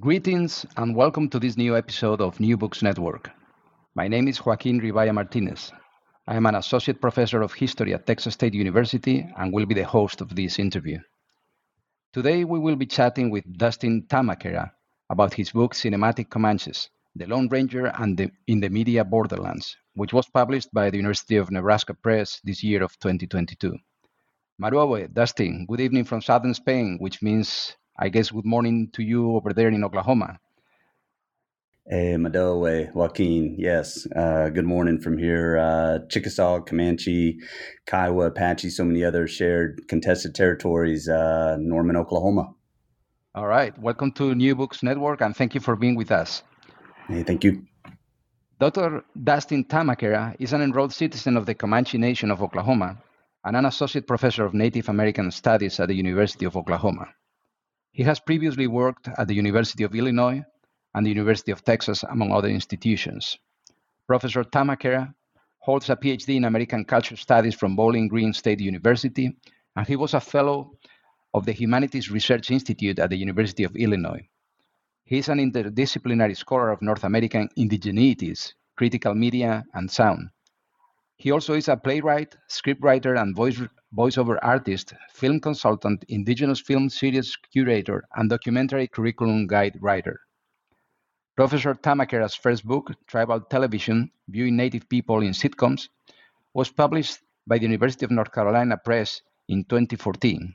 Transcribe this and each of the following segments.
Greetings and welcome to this new episode of New Books Network. My name is Joaquin Rivaya Martinez. I am an associate professor of history at Texas State University and will be the host of this interview. Today we will be chatting with Dustin Tahmahkera about his book Cinematic Comanches The Lone Ranger and the, in the Media Borderlands, which was published by the University of Nebraska Press this year of 2022. Maruawe, Dustin, good evening from southern Spain, which means I guess good morning to you over there in Oklahoma. Hey, Madoe, Joaquin. Yes, uh, good morning from here. Uh, Chickasaw, Comanche, Kiowa, Apache, so many other shared contested territories, uh, Norman, Oklahoma. All right. Welcome to New Books Network, and thank you for being with us. Hey, thank you. Dr. Dustin Tahmahkera is an enrolled citizen of the Comanche Nation of Oklahoma and an associate professor of Native American Studies at the University of Oklahoma. He has previously worked at the University of Illinois and the University of Texas, among other institutions. Professor Tahmahkera holds a PhD in American Culture Studies from Bowling Green State University, and he was a fellow of the Humanities Research Institute at the University of Illinois. He is an interdisciplinary scholar of North American indigeneities, critical media, and sound. He also is a playwright, scriptwriter, and voice voiceover artist, film consultant, indigenous film series curator, and documentary curriculum guide writer. Professor Tahmahkera's first book, Tribal Television Viewing Native People in Sitcoms, was published by the University of North Carolina Press in 2014.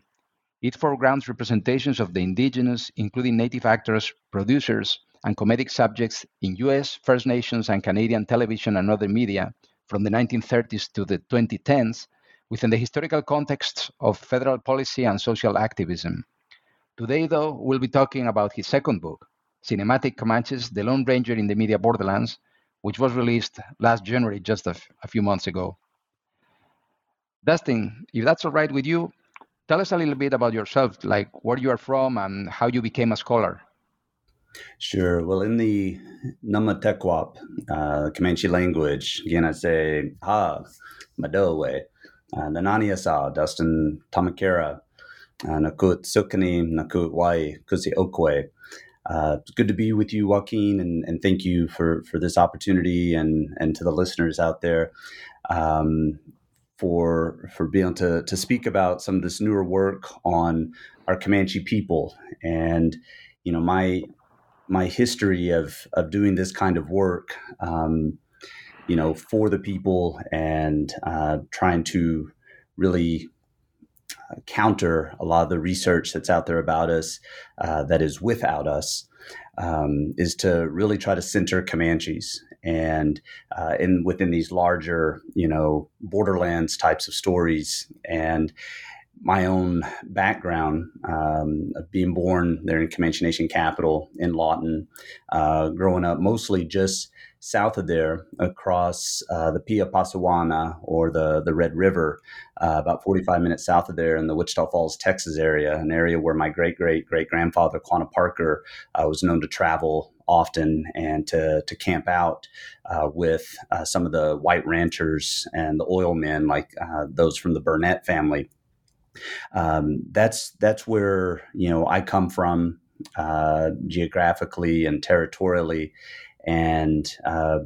It foregrounds representations of the indigenous, including native actors, producers, and comedic subjects in US, First Nations, and Canadian television and other media from the 1930s to the 2010s within the historical context of federal policy and social activism. Today, though, we'll be talking about his second book, Cinematic Comanches The Lone Ranger in the Media Borderlands, which was released last January, just a, few months ago. Dustin, if that's all right with you, tell us a little bit about yourself, like where you are from and how you became a scholar. Sure. Well, in the Namatequap, uh, Comanche language, again, I say ha, Madowe, uh, Nanani Sa, Dustin Tahmahkera, uh, Nakut Sukani, Nakut Wai, Kusi Okwe. Uh, it's good to be with you, Joaquin, and, and thank you for, for this opportunity and, and to the listeners out there um, for for being able to, to speak about some of this newer work on our Comanche people. And, you know, my my history of, of doing this kind of work um, you know, for the people and uh, trying to really uh, counter a lot of the research that's out there about us uh, that is without us um, is to really try to center Comanches and uh, in within these larger, you know, borderlands types of stories. And my own background um, of being born there in Comanche Nation capital in Lawton, uh, growing up mostly just south of there across uh, the Pia Passawana or the, the Red River, uh, about 45 minutes south of there in the Wichita Falls, Texas area, an area where my great great great grandfather, Quanah Parker, uh, was known to travel often and to, to camp out uh, with uh, some of the white ranchers and the oil men, like uh, those from the Burnett family. Um, that's that's where you know I come from geographically and territorially, and uh,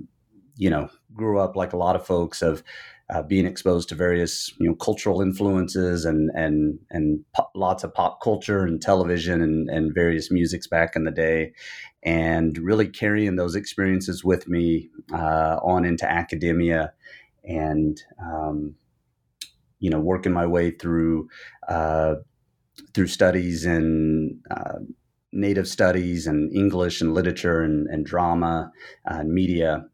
you know grew up like a lot of folks of uh, being exposed to various you know cultural influences and and and lots of pop culture and television and, and various musics back in the day and really carrying those experiences with me uh, on into academia and um, you know working my way through uh, through studies in uh, native studies and English and literature and, and drama and media,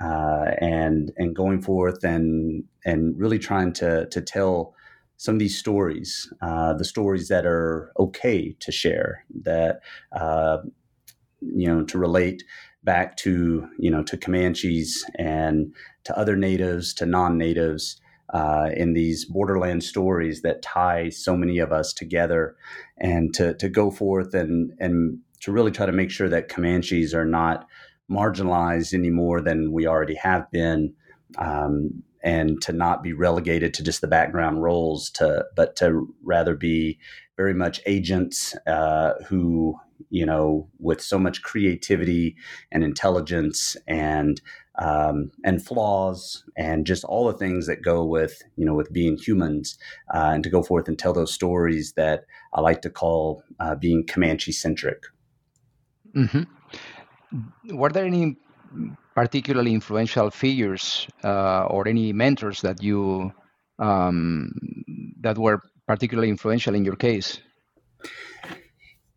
uh, and and going forth and and really trying to to tell some of these stories, uh, the stories that are okay to share, that uh, you know to relate back to you know to Comanches and to other natives, to non-natives. Uh, in these borderland stories that tie so many of us together, and to to go forth and and to really try to make sure that Comanches are not marginalized any more than we already have been, um, and to not be relegated to just the background roles, to but to rather be very much agents uh, who you know with so much creativity and intelligence and um, and flaws and just all the things that go with you know with being humans uh, and to go forth and tell those stories that I like to call uh, being Comanche centric. Mm-hmm. Were there any particularly influential figures uh, or any mentors that you um, that were particularly influential in your case?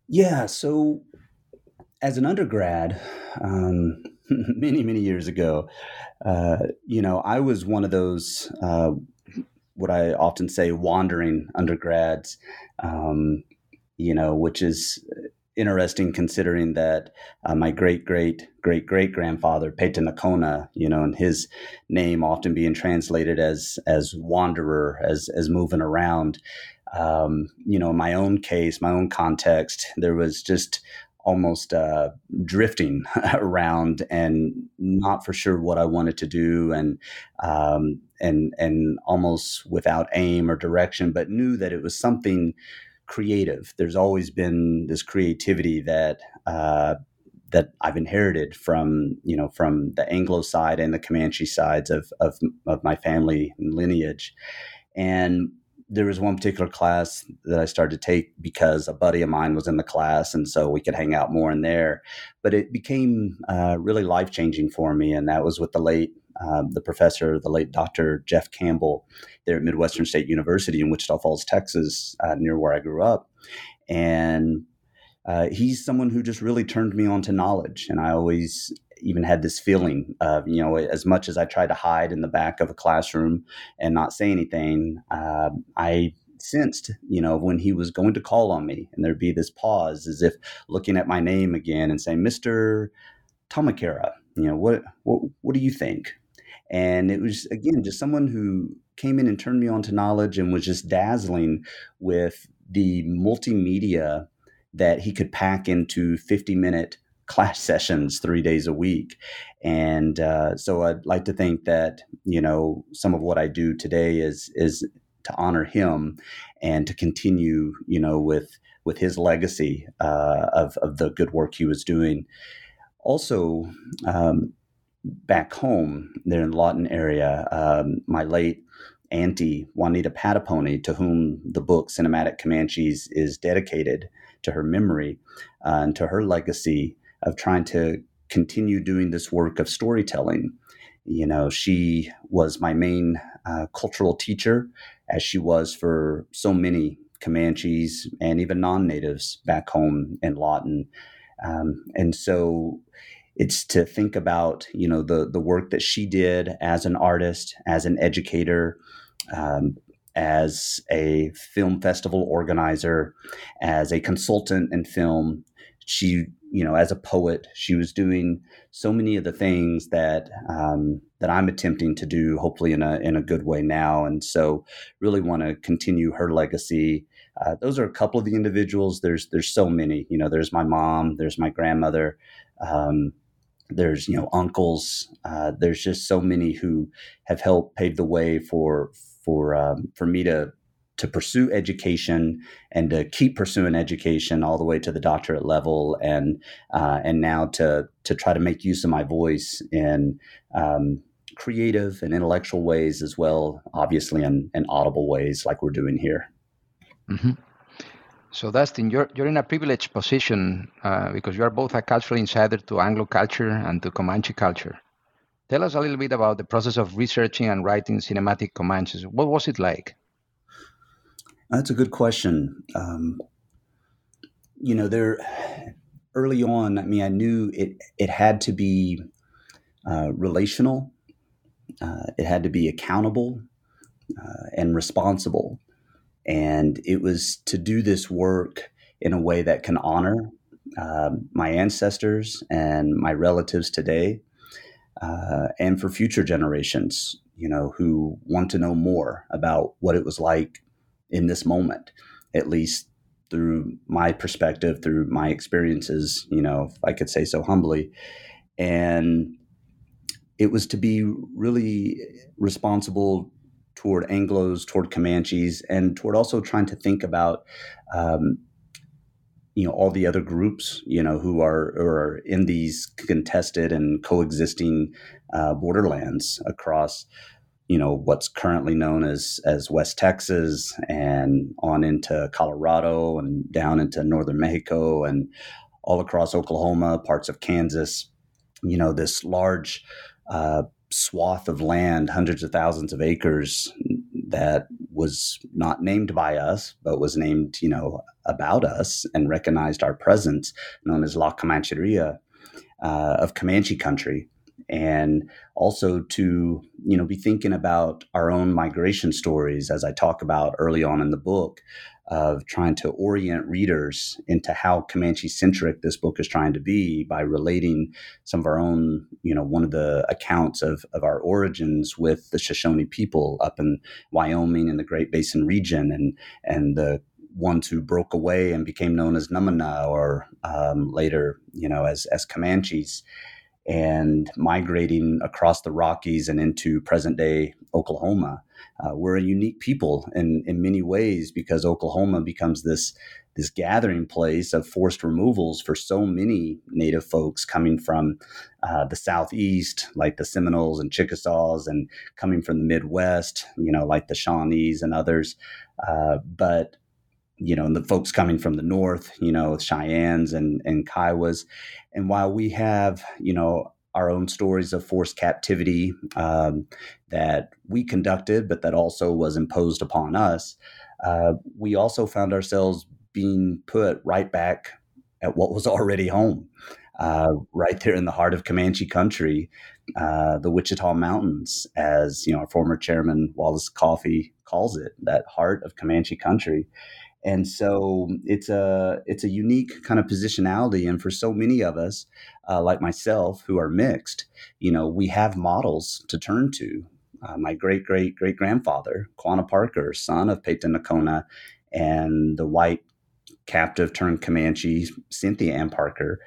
Yeah, so as an undergrad, um, many many years ago, uh, you know, I was one of those uh, what I often say wandering undergrads, um, you know, which is interesting considering that uh, my great great great great grandfather Peta Nocona, you know, and his name often being translated as as wanderer, as as moving around. Um, you know, in my own case, my own context, there was just almost uh, drifting around and not for sure what I wanted to do, and um, and and almost without aim or direction, but knew that it was something creative. There's always been this creativity that uh, that I've inherited from you know from the Anglo side and the Comanche sides of of, of my family lineage, and there was one particular class that I started to take because a buddy of mine was in the class, and so we could hang out more in there. But it became uh, really life changing for me, and that was with the late um, the professor, the late Dr. Jeff Campbell, there at Midwestern State University in Wichita Falls, Texas, uh, near where I grew up. And uh, he's someone who just really turned me on to knowledge. And I always even had this feeling of, you know, as much as I tried to hide in the back of a classroom and not say anything, uh, I sensed, you know, when he was going to call on me, and there'd be this pause as if looking at my name again and saying, Mr. Tahmahkera, you know, what, what, what do you think? And it was, again, just someone who came in and turned me on to knowledge and was just dazzling with the multimedia that he could pack into 50 minute class sessions three days a week. And uh, so I'd like to think that, you know, some of what I do today is, is to honor him and to continue, you know, with, with his legacy uh, of, of the good work he was doing. Also, um, back home there in the Lawton area, um, my late auntie Juanita Pahdopony, to whom the book Cinematic Comanches is dedicated to her memory uh, and to her legacy of trying to continue doing this work of storytelling. You know, she was my main uh, cultural teacher, as she was for so many Comanches and even non natives back home in Lawton. Um, and so it's to think about you know the the work that she did as an artist, as an educator, um, as a film festival organizer, as a consultant in film. She, you know, as a poet, she was doing so many of the things that um, that I'm attempting to do, hopefully in a in a good way now. And so, really want to continue her legacy. Uh, those are a couple of the individuals. There's there's so many. You know, there's my mom, there's my grandmother. Um, there's you know uncles uh, there's just so many who have helped pave the way for for um, for me to to pursue education and to keep pursuing education all the way to the doctorate level and uh, and now to to try to make use of my voice in um, creative and intellectual ways as well obviously in, in audible ways like we're doing here mm-hmm. So, Dustin, you're, you're in a privileged position uh, because you are both a cultural insider to Anglo culture and to Comanche culture. Tell us a little bit about the process of researching and writing cinematic Comanches. What was it like? That's a good question. Um, you know, there early on, I mean, I knew it it had to be uh, relational, uh, it had to be accountable uh, and responsible And it was to do this work in a way that can honor um, my ancestors and my relatives today, uh, and for future generations, you know, who want to know more about what it was like in this moment, at least through my perspective, through my experiences, you know, if I could say so humbly. And it was to be really responsible toward Anglos, toward Comanches, and toward also trying to think about, um, you know, all the other groups, you know, who are, who are in these contested and coexisting uh, borderlands across, you know, what's currently known as as West Texas and on into Colorado and down into northern Mexico and all across Oklahoma, parts of Kansas. You know, this large uh, swath of land, hundreds of thousands of acres that was not named by us, but was named, you know, about us and recognized our presence, known as La Comancheria uh, of Comanche country. And also to, you know, be thinking about our own migration stories, as I talk about early on in the book, of trying to orient readers into how Comanche centric this book is trying to be by relating some of our own, you know, one of the accounts of, of our origins with the Shoshone people up in Wyoming and the Great Basin region and, and the ones who broke away and became known as Numana or um, later, you know, as, as Comanches and migrating across the Rockies and into present day Oklahoma uh, we're a unique people in, in many ways because Oklahoma becomes this this gathering place of forced removals for so many Native folks coming from uh, the southeast, like the Seminoles and Chickasaws, and coming from the Midwest, you know, like the Shawnees and others. Uh, but you know, and the folks coming from the north, you know, Cheyennes and and Kiowas, and while we have, you know, our own stories of forced captivity um, that we conducted, but that also was imposed upon us. Uh, we also found ourselves being put right back at what was already home, uh, right there in the heart of Comanche country, uh, the Wichita Mountains, as you know, our former chairman Wallace Coffey calls it, that heart of Comanche country and so it's a it's a unique kind of positionality and for so many of us uh, like myself who are mixed you know we have models to turn to. Uh, my great great great grandfather quanah parker son of Peta Nocona and the white captive turned comanche cynthia ann parker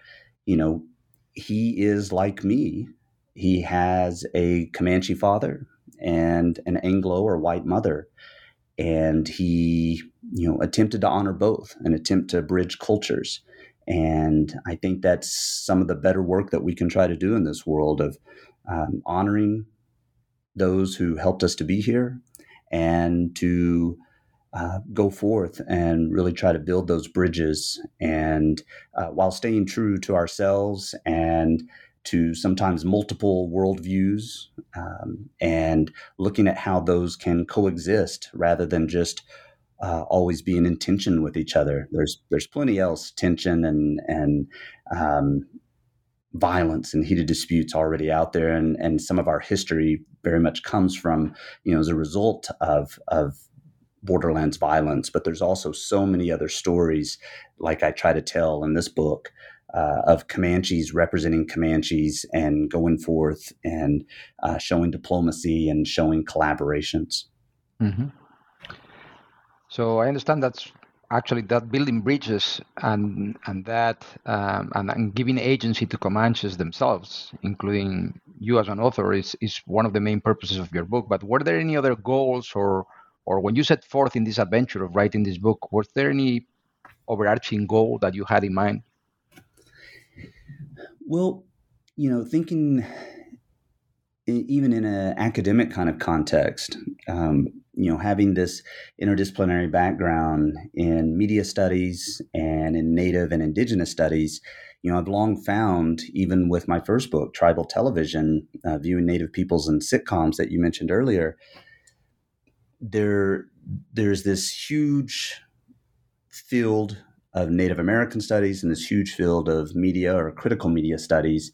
you know he is like me. He has a comanche father and an anglo or white mother and he you know attempted to honor both and attempt to bridge cultures. And i think that's some of the better work that we can try to do in this world of um, honoring those who helped us to be here and to uh, go forth and really try to build those bridges and uh, while staying true to ourselves and to sometimes multiple worldviews um, and looking at how those can coexist rather than just uh, always being in tension with each other. There's there's plenty else tension and and um, violence and heated disputes already out there, and and some of our history very much comes from you know as a result of of borderlands violence. But there's also so many other stories, like I try to tell in this book, uh, of Comanches representing Comanches and going forth and uh, showing diplomacy and showing collaborations. Mm-hmm. So I understand that's actually that building bridges and and that um, and, and, giving agency to Comanches themselves, including you as an author, is is one of the main purposes of your book. But were there any other goals or or when you set forth in this adventure of writing this book, was there any overarching goal that you had in mind? Well, you know, thinking even in an academic kind of context, um, you know, having this interdisciplinary background in media studies and in Native and Indigenous studies, you know, I've long found, even with my first book, Tribal Television, uh, viewing Native peoples and sitcoms that you mentioned earlier, there, there's this huge field of Native American studies and this huge field of media or critical media studies.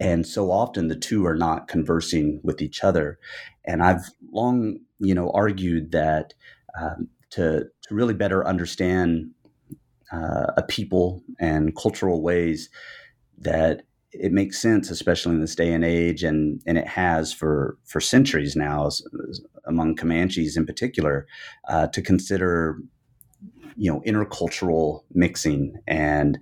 And so often the two are not conversing with each other. And I've long, you know, argued that um, to to really better understand uh, a people and cultural ways that it makes sense, especially in this day and age, and and it has for for centuries now, among Comanches in particular, uh, to consider you know intercultural mixing and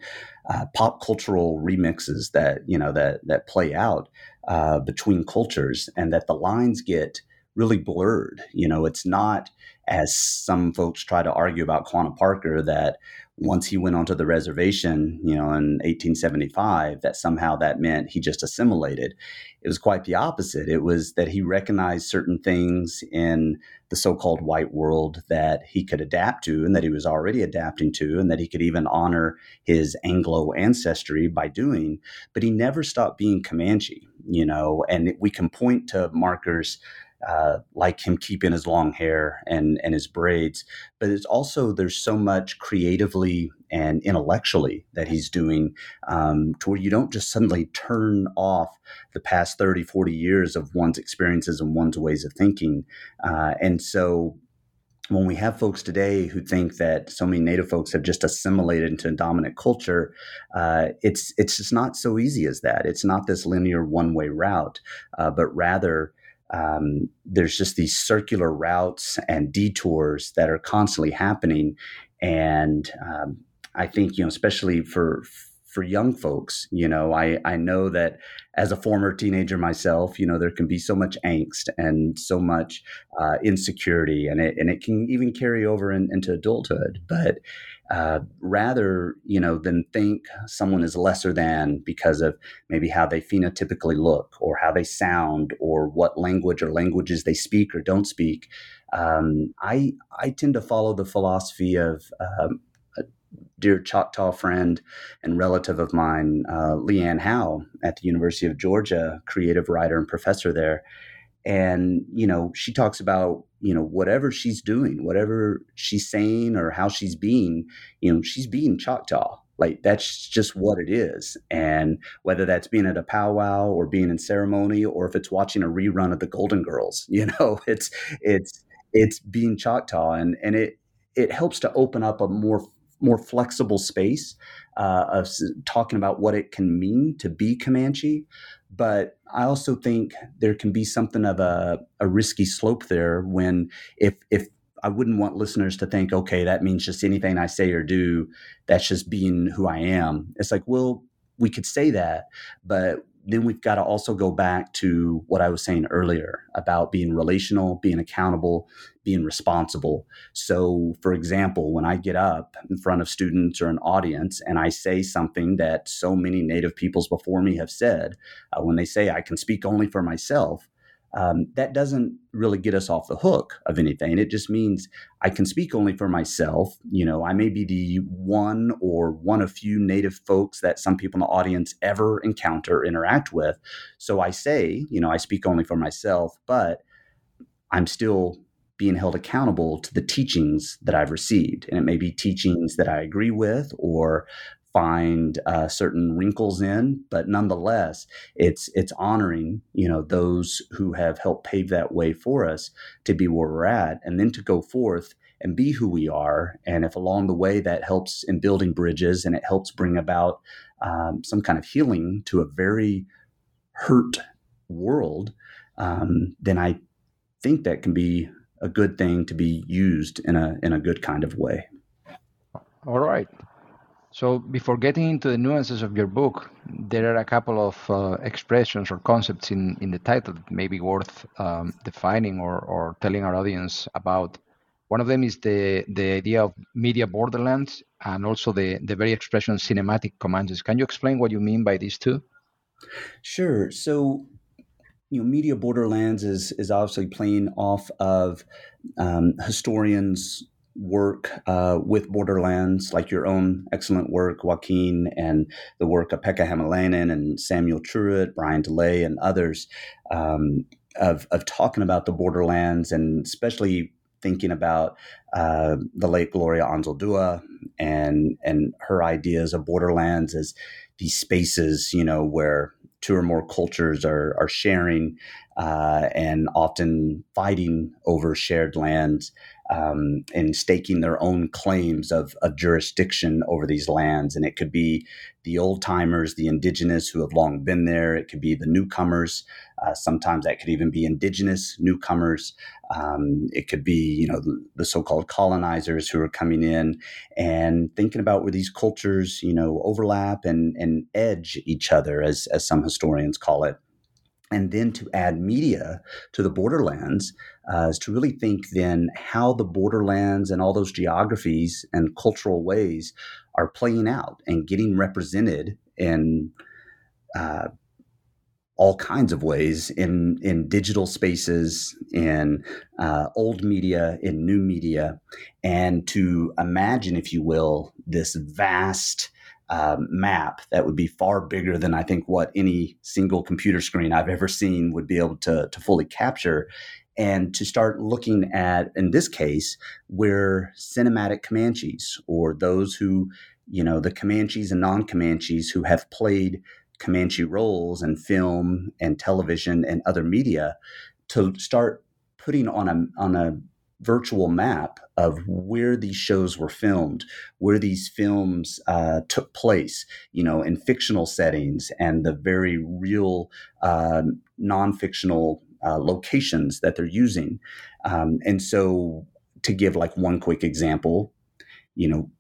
uh, pop cultural remixes that you know that that play out uh, between cultures, and that the lines get really blurred. You know, it's not as some folks try to argue about Quanah Parker that once he went onto the reservation, you know, in 1875, that somehow that meant he just assimilated. It was quite the opposite. It was that he recognized certain things in the so called white world that he could adapt to and that he was already adapting to, and that he could even honor his Anglo ancestry by doing. But he never stopped being Comanche, you know, and we can point to markers uh, like him keeping his long hair and and his braids. But it's also there's so much creatively and intellectually that he's doing um, to where you don't just suddenly turn off the past 30, 40 years of one's experiences and one's ways of thinking. Uh, and so when we have folks today who think that so many native folks have just assimilated into a dominant culture, uh, it's it's just not so easy as that. It's not this linear one way route, uh, but rather um, there's just these circular routes and detours that are constantly happening, and um, I think you know, especially for for young folks, you know, I I know that as a former teenager myself, you know, there can be so much angst and so much uh, insecurity, and it and it can even carry over in, into adulthood, but uh, rather, you know, than think someone is lesser than because of maybe how they phenotypically look or how they sound or what language or languages they speak or don't speak. Um, I I tend to follow the philosophy of um, a dear Choctaw friend and relative of mine, uh, LeAnne Howe at the University of Georgia, creative writer and professor there and you know she talks about you know whatever she's doing whatever she's saying or how she's being you know she's being choctaw. Like that's just what it is. And whether that's being at a powwow or being in ceremony or if it's watching a rerun of the golden girls you know it's it's it's being choctaw. And and it it helps to open up a more more flexible space uh, of talking about what it can mean to be Comanche, but I also think there can be something of a, a risky slope there when if if I wouldn't want listeners to think, okay, that means just anything I say or do, that's just being who I am. It's like, well, we could say that, but then we've got to also go back to what I was saying earlier about being relational, being accountable, being responsible. So, for example, when I get up in front of students or an audience and I say something that so many Native peoples before me have said, uh, when they say I can speak only for myself, um, that doesn't really get us off the hook of anything. It just means I can speak only for myself. You know, I may be the one or one of few native folks that some people in the audience ever encounter, interact with. So I say, you know, I speak only for myself, but I'm still being held accountable to the teachings that I've received. And it may be teachings that I agree with or find uh, certain wrinkles in, but nonetheless, it's it's honoring you know those who have helped pave that way for us to be where we're at, and then to go forth and be who we are. And if along the way that helps in building bridges and it helps bring about um, some kind of healing to a very hurt world, um, then I think that can be a good thing to be used in a in a good kind of way. All right. So, before getting into the nuances of your book, there are a couple of uh, expressions or concepts in, in the title that may be worth um, defining or, or telling our audience about. One of them is the, the idea of media borderlands and also the, the very expression cinematic Comanches. Can you explain what you mean by these two? Sure. So, you know, media borderlands is is obviously playing off of um, historians work uh, with Borderlands, like your own excellent work, Joaquin, and the work of Pekka Hämäläinen and Samuel Truett, Brian DeLay, and others, um, of, of talking about the Borderlands and especially thinking about uh, the late Gloria Anzaldúa and and her ideas of Borderlands as these spaces, you know, where two or more cultures are are sharing uh, and often fighting over shared lands um, staking their own claims of, of jurisdiction over these lands. And it could be the old timers, the indigenous who have long been there. It could be the newcomers. Uh, sometimes that could even be indigenous newcomers. Um, it could be, you know, the, the, so-called colonizers who are coming in and thinking about where these cultures, you know, overlap and and edge each other, as as some historians call it. And then to add media to the borderlands uh, is to really think then how the borderlands and all those geographies and cultural ways are playing out and getting represented in uh, all kinds of ways in in digital spaces, in uh, old media, in new media, and to imagine, if you will, this vast um, map that would be far bigger than I think what any single computer screen I've ever seen would be able to to fully capture. And to start looking at, in this case, where cinematic Comanches or those who, you know, the Comanches and non Comanches who have played Comanche roles in film and television and other media to start putting on a on a virtual map of where these shows were filmed, where these films uh, took place, you know, in fictional settings and the very real uh, non-fictional uh, locations that they're using. Um, and so, to give like one quick example, you know,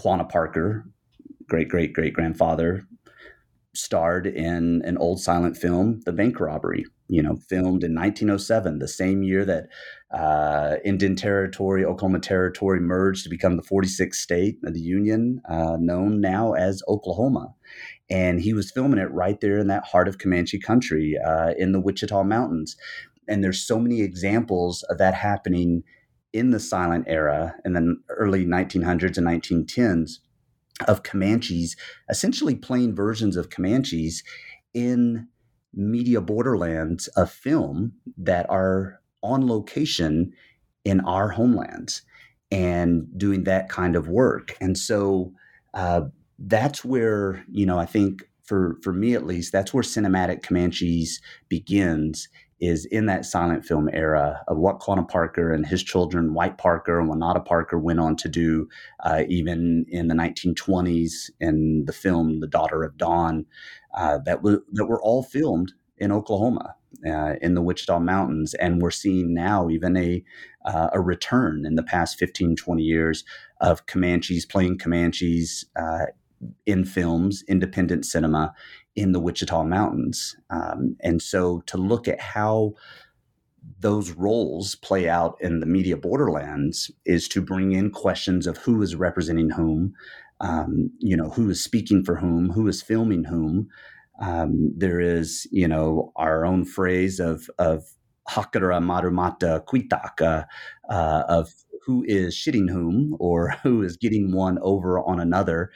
Quanah Parker, great great great grandfather starred in an old silent film, The Bank Robbery, you know, filmed in 1907, the same year that uh, Indian Territory, Oklahoma Territory merged to become the 46th state of the Union, uh, known now as Oklahoma. And he was filming it right there in that heart of Comanche country uh, in the Wichita Mountains. And there's so many examples of that happening in the silent era in the early 1900s and 1910s of Comanches, essentially plain versions of Comanches in media borderlands of film that are on location in our homelands and doing that kind of work. And so uh, that's where, you know, I think for, for me at least, that's where cinematic Comanches begins is in that silent film era of what Quanah Parker and his children, White Parker and Wanada Parker, went on to do, uh, even in the 1920s in the film The Daughter of Dawn, uh, that, w- that were all filmed in Oklahoma. Uh, in the Wichita Mountains, and we're seeing now even a uh, a return in the past 15, 20 years of Comanches playing Comanches uh, in films, independent cinema, in the Wichita Mountains. Um, and so to look at how those roles play out in the media borderlands is to bring in questions of who is representing whom, um, you know, who is speaking for whom, who is filming whom. Um, there is, you know, our own phrase of of hakara marumata kuitaka uh, of who is shitting whom or who is getting one over on another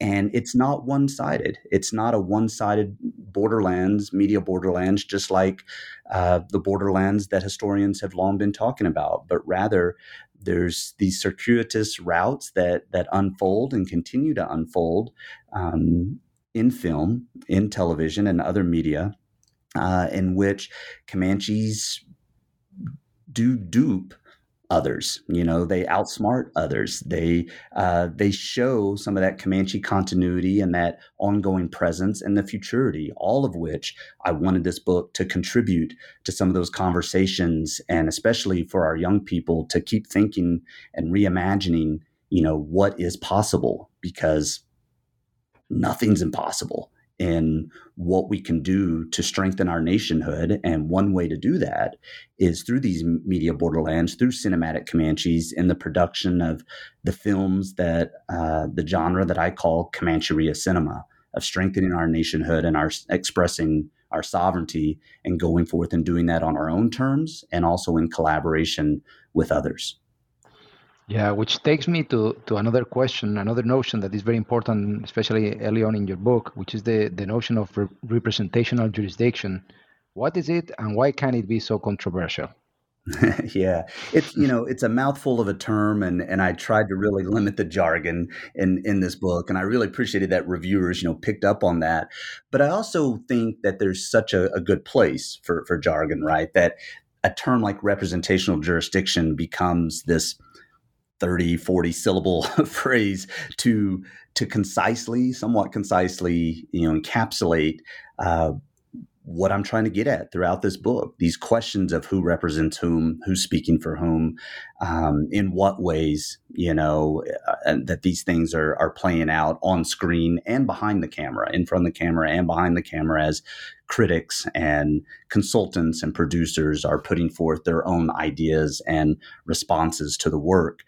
and it's not one sided. It's not a one sided borderlands, media borderlands, just like uh, the borderlands that historians have long been talking about, but rather there's these circuitous routes that that unfold and continue to unfold um, in film, in television, and other media, uh, in which Comanches do dupe others. You know, they outsmart others. They uh, they show some of that Comanche continuity and that ongoing presence and the futurity. All of which I wanted this book to contribute to some of those conversations, and especially for our young people to keep thinking and reimagining. You know what is possible because nothing's impossible in what we can do to strengthen our nationhood. And one way to do that is through these media borderlands, through cinematic Comanches, in the production of the films that uh, the genre that I call Comancheria cinema, of strengthening our nationhood and our expressing our sovereignty and going forth and doing that on our own terms and also in collaboration with others. Yeah, which takes me to, to another question, another notion that is very important, especially early on in your book, which is the, the notion of re- representational jurisdiction. What is it and why can it be so controversial? yeah, it's you know it's a mouthful of a term, and and I tried to really limit the jargon in in this book, and I really appreciated that reviewers you know picked up on that. But I also think that there's such a, a good place for for jargon, right? That a term like representational jurisdiction becomes this 30 40 syllable phrase to to concisely somewhat concisely you know encapsulate uh, what I'm trying to get at throughout this book. These questions of who represents whom, who's speaking for whom, um, in what ways, you know, uh, that these things are are playing out on screen and behind the camera, in front of the camera and behind the camera, as critics and consultants and producers are putting forth their own ideas and responses to the work.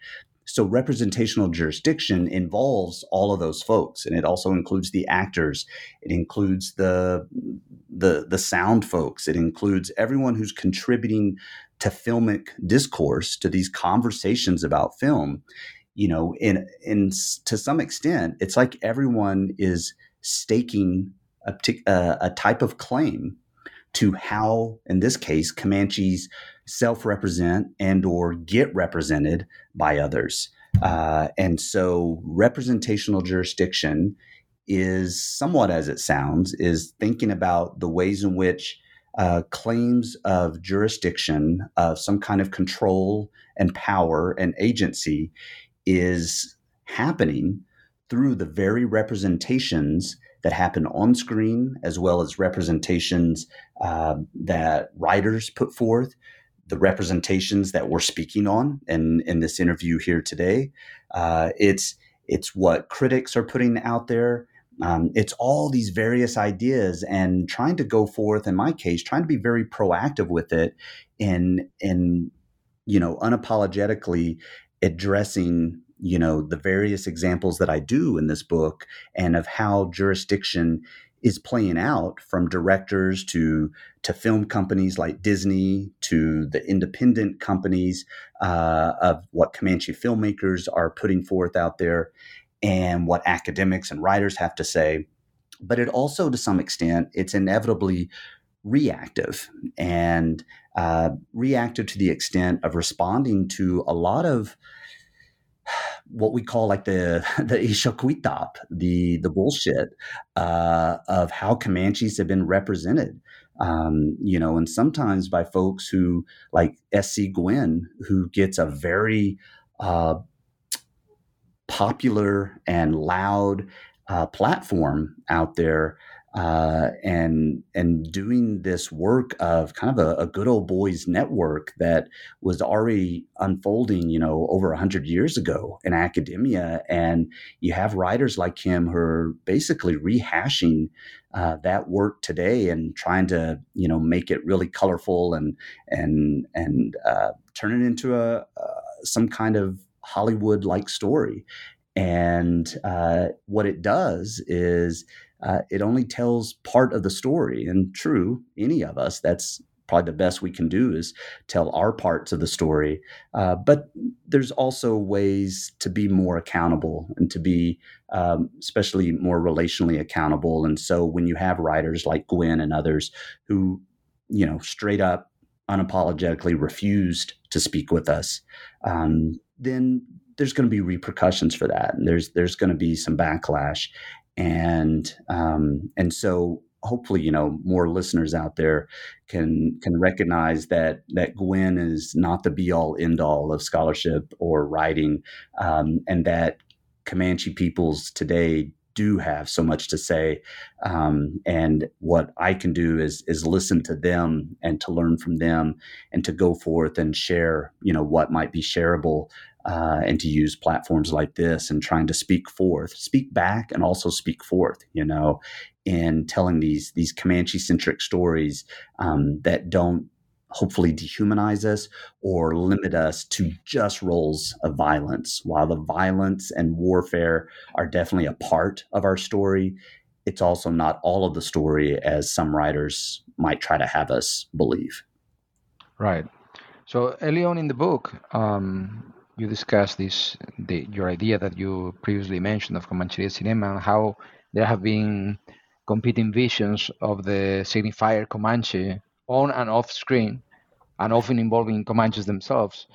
So representational jurisdiction involves all of those folks, and it also includes the actors. It includes the the the sound folks. It includes everyone who's contributing to filmic discourse, to these conversations about film. You know, in in to some extent, it's like everyone is staking a, a, uh, a type of claim to how, in this case, Comanches self-represent and or get represented by others. Uh, and so representational jurisdiction is somewhat as it sounds, is thinking about the ways in which uh, claims of jurisdiction, of some kind of control and power and agency is happening through the very representations that happen on screen, as well as representations uh, that writers put forth, the representations that we're speaking on in, in this interview here today. Uh, it's it's what critics are putting out there. Um, it's all these various ideas and trying to go forth. In my case, trying to be very proactive with it, in in you know unapologetically addressing you know the various examples that I do in this book and of how jurisdiction is playing out from directors to to film companies like Disney to the independent companies uh, of what Comanche filmmakers are putting forth out there and what academics and writers have to say. But it also, to some extent, it's inevitably reactive and uh, reactive to the extent of responding to a lot of what we call like the the ishakuitap, the the bullshit uh, of how Comanches have been represented. Um, you know, and sometimes by folks who like SC Gwynne, who gets a very uh, popular and loud uh, platform out there uh, and and doing this work of kind of a, a, good old boys network that was already unfolding, you know, over hundred years ago in academia, and you have writers like him who are basically rehashing uh, that work today and trying to, you know, make it really colorful and and and uh, turn it into a some kind of Hollywood like story. And uh, what it does is uh, it only tells part of the story. And true, any of us, that's probably the best we can do is tell our parts of the story. Uh, but there's also ways to be more accountable and to be, um, especially more relationally accountable. And so when you have writers like Gwynne and others who, you know, straight up, unapologetically refused to speak with us, um, then there's going to be repercussions for that, and there's there's going to be some backlash, and um, and so hopefully you know more listeners out there can can recognize that that Gwynne is not the be all end all of scholarship or writing, um, and that Comanche peoples today do have so much to say, um, and what I can do is is listen to them and to learn from them, and to go forth and share you know what might be shareable uh, and to use platforms like this and trying to speak forth, speak back, and also speak forth. You know, in telling these these Comanche centric stories um, that don't hopefully dehumanize us or limit us to just roles of violence. While the violence and warfare are definitely a part of our story, it's also not all of the story as some writers might try to have us believe. Right. So early on in the book, um, you discussed this the, your idea that you previously mentioned of Comancheria cinema and how there have been competing visions of the signifier Comanche on and off screen, and often involving Comanches themselves.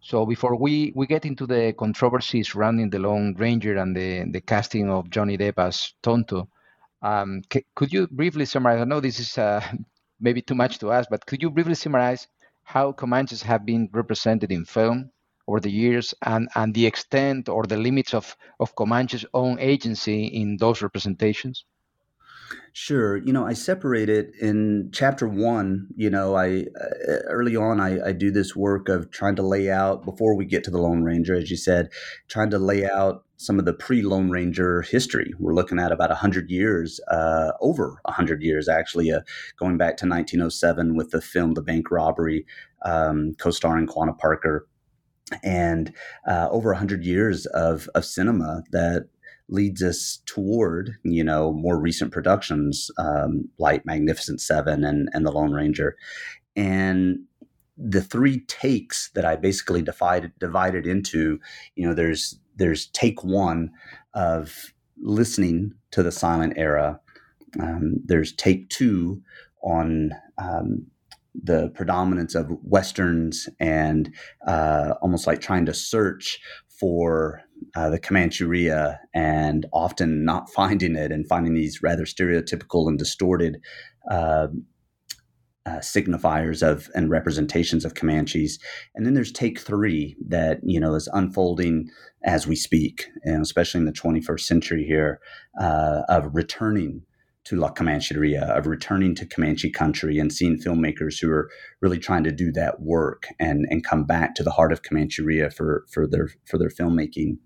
So before we, we get into the controversy surrounding the Lone Ranger and the, the casting of Johnny Depp as Tonto, um, c- could you briefly summarize? I know this is uh, maybe too much to ask, but could you briefly summarize how Comanches have been represented in film over the years and, and the extent or the limits of, of Comanche's own agency in those representations? Sure. You know, I separate it in chapter one. You know, I uh, early on, I, I do this work of trying to lay out before we get to the Lone Ranger, as you said, trying to lay out some of the pre Lone Ranger history. We're looking at about 100 years, uh, over 100 years actually, uh, going back to 1907 with the film The Bank Robbery, um, co starring Quanah Parker. And uh, over 100 years of, of cinema that leads us toward you know more recent productions um, like Magnificent Seven and and The Lone Ranger, and the three takes that I basically divided divided into you know there's there's take one of listening to the silent era. Um, there's take two on um, the predominance of westerns and uh, almost like trying to search for uh, the Comancheria and often not finding it and finding these rather stereotypical and distorted uh, uh, signifiers of and representations of Comanches. And then there's take three that you know is unfolding as we speak, and especially in the 21st century here, uh, of returning to La Comancheria, of returning to Comanche country and seeing filmmakers who are really trying to do that work and, and come back to the heart of Comancheria for, for their for their filmmaking.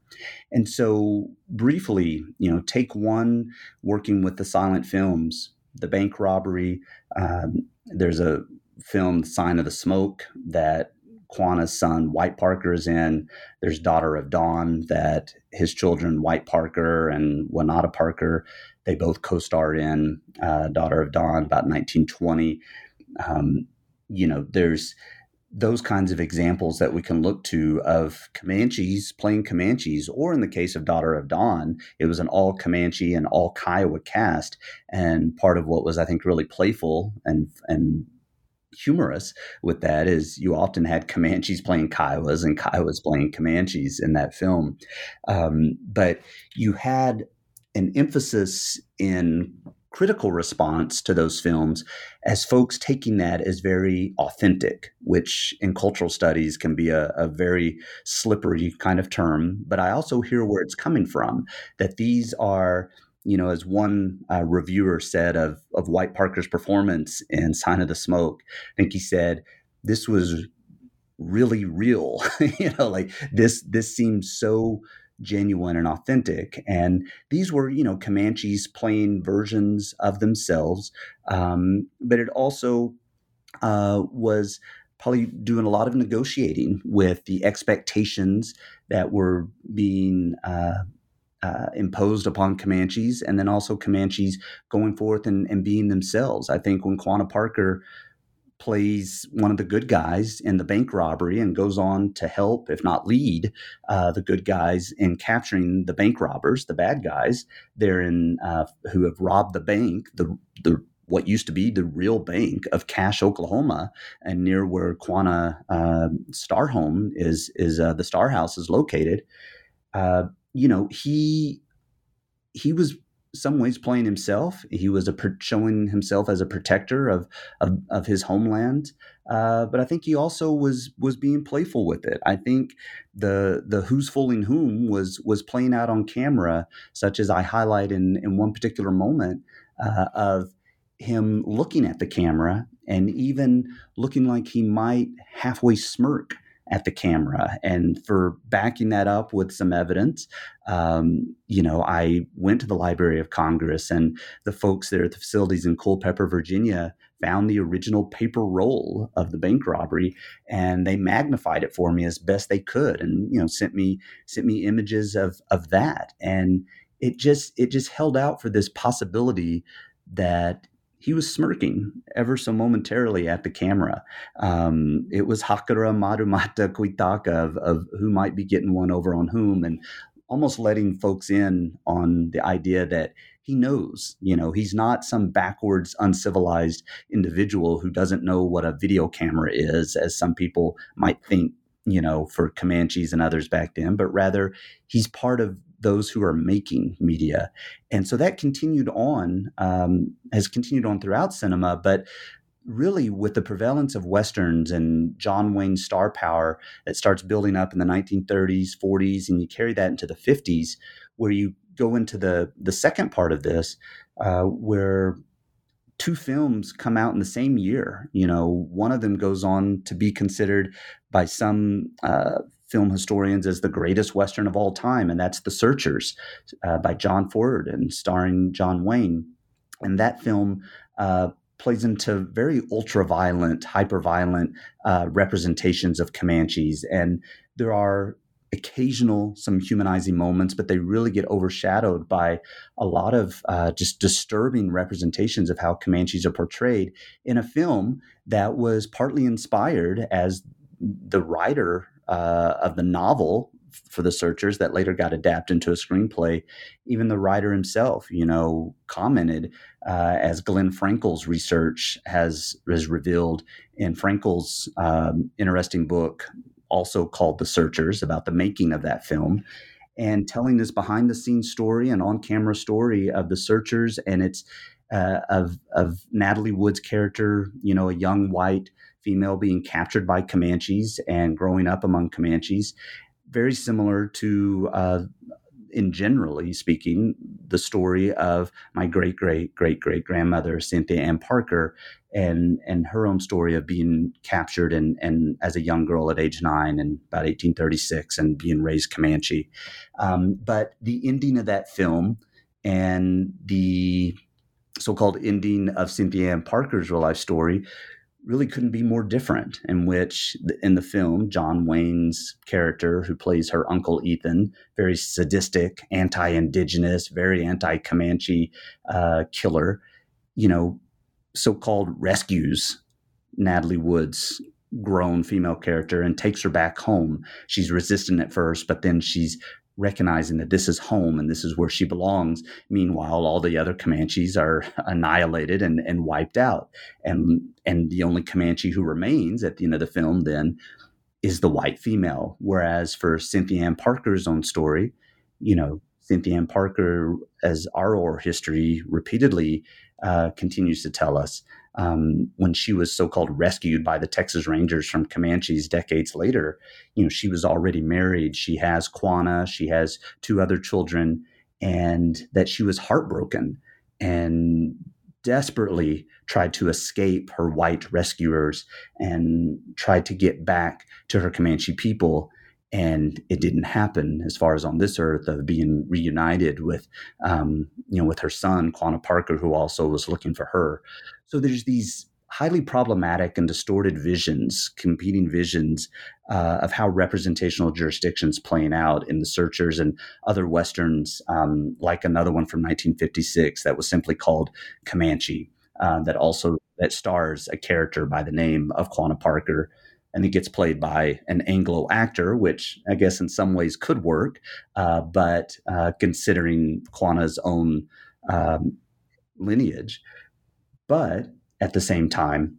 And so briefly, you know, take one working with the silent films, the bank robbery. Um, there's a film, Sign of the Smoke, that Quanah's son, White Parker, is in. There's Daughter of Dawn that his children, White Parker and Wanada Parker, they both co-star in uh, Daughter of Dawn about 1920. Um, you know, there's those kinds of examples that we can look to of Comanches playing Comanches, or in the case of Daughter of Dawn, it was an all Comanche and all Kiowa cast. And part of what was, I think, really playful and and humorous with that is you often had Comanches playing Kiowas and Kiowas playing Comanches in that film. Um, but you had an emphasis in critical response to those films as folks taking that as very authentic, which in cultural studies can be a, a, very slippery kind of term. But I also hear where it's coming from that these are, you know, as one uh, reviewer said of, of White Parker's performance in Sign of the Smoke, I think he said, this was really real you know like this this seems so genuine and authentic. And these were, you know, Comanches playing versions of themselves, um, but it also uh, was probably doing a lot of negotiating with the expectations that were being uh, uh, imposed upon Comanches, and then also Comanches going forth and, and being themselves. I think when Quanah Parker plays one of the good guys in the bank robbery and goes on to help, if not lead, uh, the good guys in capturing the bank robbers, the bad guys. They're in uh, who have robbed the bank, the the what used to be the real bank of Cash, Oklahoma, and near where Quanah uh, Star Home is is uh, the Star House is located. Uh, you know, he he was some ways playing himself. He was a showing himself as a protector of of, of his homeland, uh, but I think he also was was being playful with it. I think the the who's fooling whom was was playing out on camera, such as I highlight in in one particular moment uh, of him looking at the camera and even looking like he might halfway smirk at the camera. And for backing that up with some evidence, um, you know, I went to the Library of Congress and the folks there at the facilities in Culpeper, Virginia, found the original paper roll of the bank robbery and they magnified it for me as best they could and you know sent me sent me images of of that and it just it just held out for this possibility that he was smirking ever so momentarily at the camera. Um, it was Hakura Marumata Kuitaka of, of who might be getting one over on whom, and almost letting folks in on the idea that he knows, you know, he's not some backwards, uncivilized individual who doesn't know what a video camera is, as some people might think, you know, for Comanches and others back then, but rather he's part of those who are making media. And so that continued on, um, has continued on throughout cinema. But really with the prevalence of westerns and John Wayne's star power that starts building up in the 1930s, 40s, and you carry that into the 50s, where you go into the the second part of this, uh, where two films come out in the same year. You know, one of them goes on to be considered by some uh, film historians as the greatest western of all time, and that's The Searchers uh, by John Ford and starring John Wayne. And that film uh, plays into very ultra violent, hyper violent uh, representations of Comanches. And there are occasional some humanizing moments, but they really get overshadowed by a lot of uh, just disturbing representations of how Comanches are portrayed in a film that was partly inspired as the writer uh, of the novel for the searchers that later got adapted into a screenplay. Even the writer himself, you know, commented uh, as Glenn Frankel's research has has revealed in Frankel's um, interesting book, also called The Searchers, about the making of that film. And telling this behind the scenes story and on camera story of the searchers and it's uh, of of Natalie Wood's character, you know, a young white female being captured by Comanches and growing up among Comanches, very similar to, uh, in generally speaking, the story of my great great great great grandmother Cynthia Ann Parker, and and her own story of being captured and and as a young girl at age nine and about 1836 and being raised Comanche. Um, but the ending of that film and the so-called ending of Cynthia Ann Parker's real life story really couldn't be more different. In which, in the film, John Wayne's character, who plays her uncle Ethan, very sadistic, anti-indigenous, very anti-Comanche uh, killer, you know, so-called rescues Natalie Wood's grown female character and takes her back home. She's resistant at first, but then she's recognizing that this is home and this is where she belongs. Meanwhile, all the other Comanches are annihilated and, and wiped out. And and the only Comanche who remains at the end of the film then is the white female. Whereas for Cynthia Ann Parker's own story, you know, Cynthia Ann Parker, as our oral history repeatedly uh, continues to tell us, um, when she was so-called rescued by the Texas Rangers from Comanches decades later, you know, she was already married. She has Quanah. She has two other children, and that she was heartbroken and desperately tried to escape her white rescuers and tried to get back to her Comanche people and it didn't happen as far as on this earth of being reunited with um, you know with her son Quanah Parker who also was looking for her. So there's these highly problematic and distorted visions competing visions uh, of how representational jurisdictions playing out in the searchers and other westerns um, like another one from 1956 that was simply called Comanche uh, that also that stars a character by the name of Quanah Parker and it gets played by an Anglo actor, which I guess in some ways could work, uh, but uh, considering Quanah's own um, lineage, but at the same time,